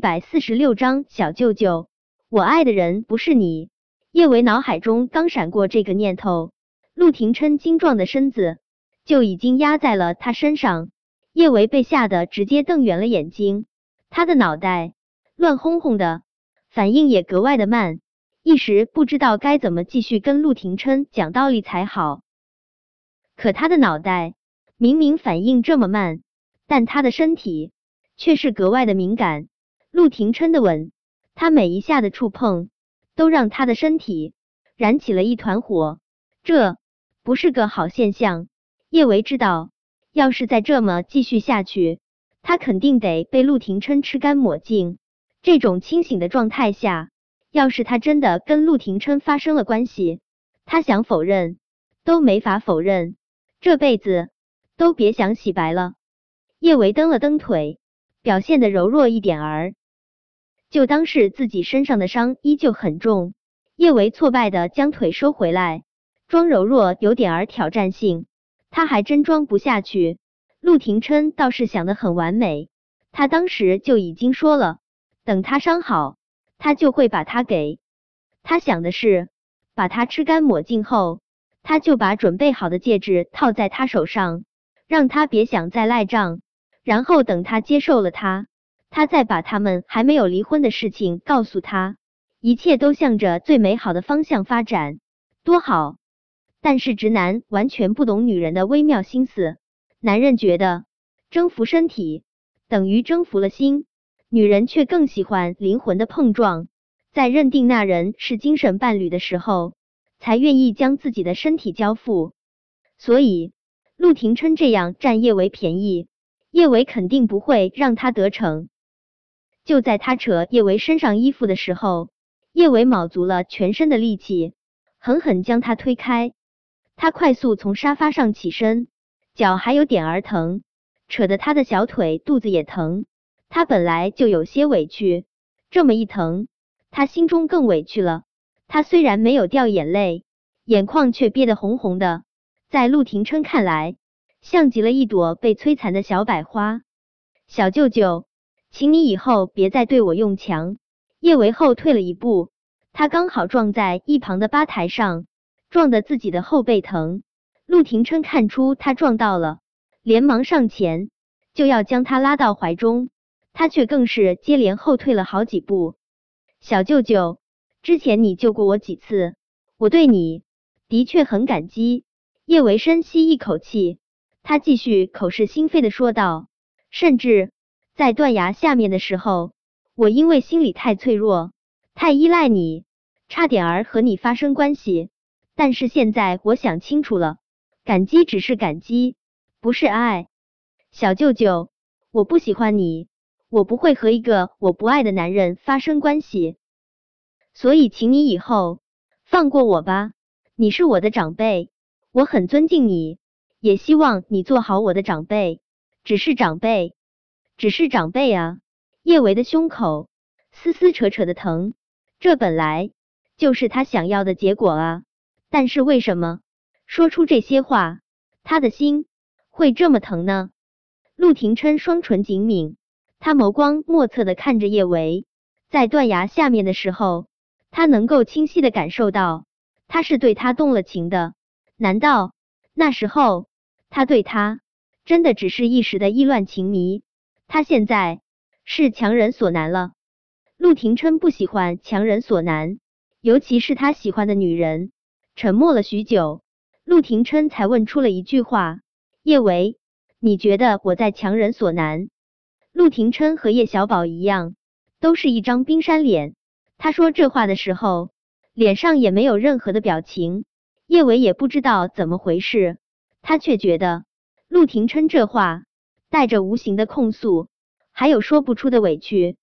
百四十六章小舅舅，我爱的人不是你。叶维脑海中刚闪过这个念头，陆廷琛精壮的身子就已经压在了他身上。叶维被吓得直接瞪圆了眼睛，他的脑袋乱哄哄的，反应也格外的慢，一时不知道该怎么继续跟陆廷琛讲道理才好。可他的脑袋明明反应这么慢，但他的身体却是格外的敏感。陆廷琛的吻，他每一下的触碰，都让他的身体燃起了一团火，这不是个好现象。叶维知道，要是再这么继续下去，他肯定得被陆廷琛吃干抹净。这种清醒的状态下，要是他真的跟陆廷琛发生了关系，他想否认都没法否认，这辈子都别想洗白了。叶维蹬了蹬腿，表现的柔弱一点儿。就当是自己身上的伤依旧很重，叶维挫败的将腿收回来，装柔弱有点儿挑战性，他还真装不下去。陆廷琛倒是想的很完美，他当时就已经说了，等他伤好，他就会把他给。他想的是，把他吃干抹净后，他就把准备好的戒指套在他手上，让他别想再赖账，然后等他接受了他。他再把他们还没有离婚的事情告诉他，一切都向着最美好的方向发展，多好！但是直男完全不懂女人的微妙心思，男人觉得征服身体等于征服了心，女人却更喜欢灵魂的碰撞，在认定那人是精神伴侣的时候，才愿意将自己的身体交付。所以陆廷琛这样占叶维便宜，叶维肯定不会让他得逞。就在他扯叶维身上衣服的时候，叶维卯足了全身的力气，狠狠将他推开。他快速从沙发上起身，脚还有点儿疼，扯得他的小腿肚子也疼。他本来就有些委屈，这么一疼，他心中更委屈了。他虽然没有掉眼泪，眼眶却憋得红红的，在陆廷琛看来，像极了一朵被摧残的小百花。小舅舅。请你以后别再对我用强。叶维后退了一步，他刚好撞在一旁的吧台上，撞得自己的后背疼。陆廷琛看出他撞到了，连忙上前就要将他拉到怀中，他却更是接连后退了好几步。小舅舅，之前你救过我几次，我对你的确很感激。叶维深吸一口气，他继续口是心非的说道，甚至。在断崖下面的时候，我因为心里太脆弱，太依赖你，差点儿和你发生关系。但是现在我想清楚了，感激只是感激，不是爱。小舅舅，我不喜欢你，我不会和一个我不爱的男人发生关系。所以，请你以后放过我吧。你是我的长辈，我很尊敬你，也希望你做好我的长辈。只是长辈。只是长辈啊！叶维的胸口撕撕扯扯的疼，这本来就是他想要的结果啊！但是为什么说出这些话，他的心会这么疼呢？陆廷琛双唇紧抿，他眸光莫测的看着叶维，在断崖下面的时候，他能够清晰的感受到他是对他动了情的。难道那时候他对他真的只是一时的意乱情迷？他现在是强人所难了。陆廷琛不喜欢强人所难，尤其是他喜欢的女人。沉默了许久，陆廷琛才问出了一句话：“叶维，你觉得我在强人所难？”陆廷琛和叶小宝一样，都是一张冰山脸。他说这话的时候，脸上也没有任何的表情。叶维也不知道怎么回事，他却觉得陆廷琛这话。带着无形的控诉，还有说不出的委屈，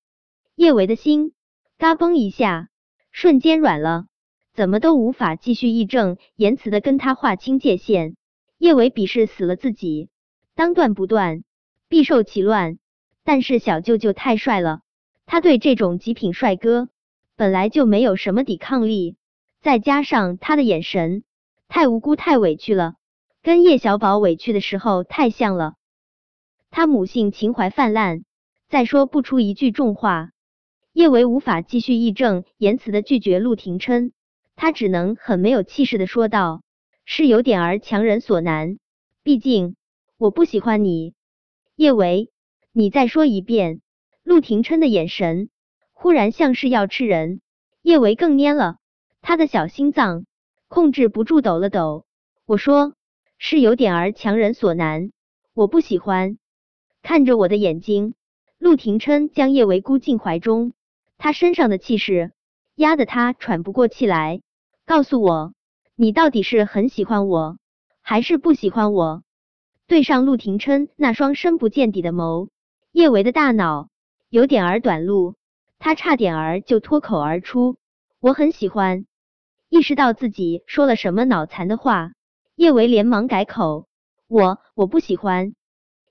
叶维的心嘎嘣一下，瞬间软了，怎么都无法继续义正言辞的跟他划清界限。叶维鄙视死了自己，当断不断，必受其乱。但是小舅舅太帅了，他对这种极品帅哥本来就没有什么抵抗力，再加上他的眼神太无辜、太委屈了，跟叶小宝委屈的时候太像了。他母性情怀泛滥，再说不出一句重话。叶维无法继续义正言辞的拒绝陆廷琛，他只能很没有气势的说道：“是有点儿强人所难，毕竟我不喜欢你。”叶维，你再说一遍。陆廷琛的眼神忽然像是要吃人，叶维更蔫了，他的小心脏控制不住抖了抖。我说是有点儿强人所难，我不喜欢。看着我的眼睛，陆廷琛将叶维箍进怀中。他身上的气势压得他喘不过气来。告诉我，你到底是很喜欢我，还是不喜欢我？对上陆廷琛那双深不见底的眸，叶维的大脑有点儿短路，他差点儿就脱口而出：“我很喜欢。”意识到自己说了什么脑残的话，叶维连忙改口：“我我不喜欢。”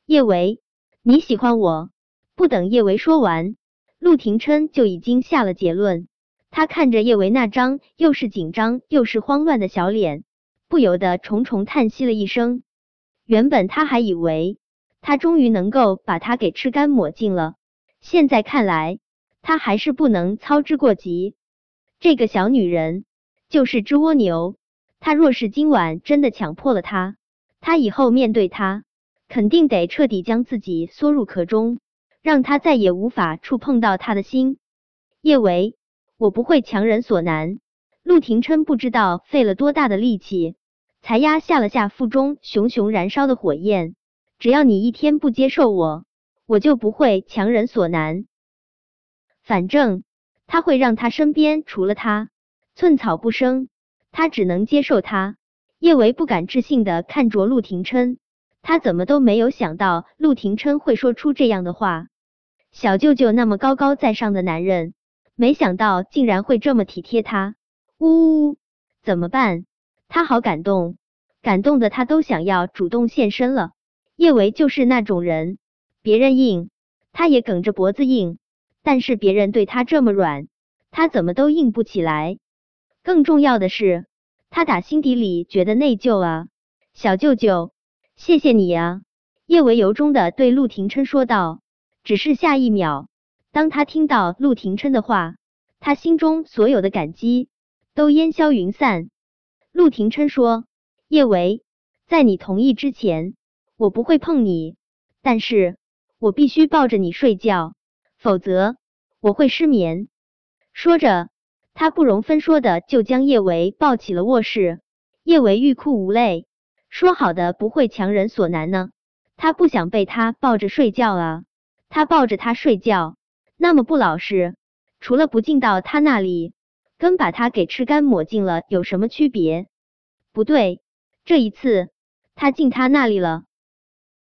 叶维，你喜欢我？不等叶维说完。陆廷琛就已经下了结论，他看着叶维那张又是紧张又是慌乱的小脸，不由得重重叹息了一声。原本他还以为他终于能够把他给吃干抹净了，现在看来他还是不能操之过急。这个小女人就是只蜗牛，他若是今晚真的强迫了她，他以后面对她肯定得彻底将自己缩入壳中。让他再也无法触碰到他的心。叶维，我不会强人所难。陆廷琛不知道费了多大的力气，才压下了下腹中熊熊燃烧的火焰。只要你一天不接受我，我就不会强人所难。反正他会让他身边除了他寸草不生，他只能接受他。叶维不敢置信的看着陆廷琛，他怎么都没有想到陆廷琛会说出这样的话。小舅舅那么高高在上的男人，没想到竟然会这么体贴他。呜呜，怎么办？他好感动，感动的他都想要主动现身了。叶维就是那种人，别人硬，他也梗着脖子硬；但是别人对他这么软，他怎么都硬不起来。更重要的是，他打心底里觉得内疚啊。小舅舅，谢谢你啊！叶维由衷的对陆廷琛说道。只是下一秒，当他听到陆廷琛的话，他心中所有的感激都烟消云散。陆廷琛说：“叶维，在你同意之前，我不会碰你，但是我必须抱着你睡觉，否则我会失眠。”说着，他不容分说的就将叶维抱起了卧室。叶维欲哭无泪，说好的不会强人所难呢？他不想被他抱着睡觉啊。他抱着他睡觉，那么不老实，除了不进到他那里，跟把他给吃干抹净了有什么区别？不对，这一次他进他那里了。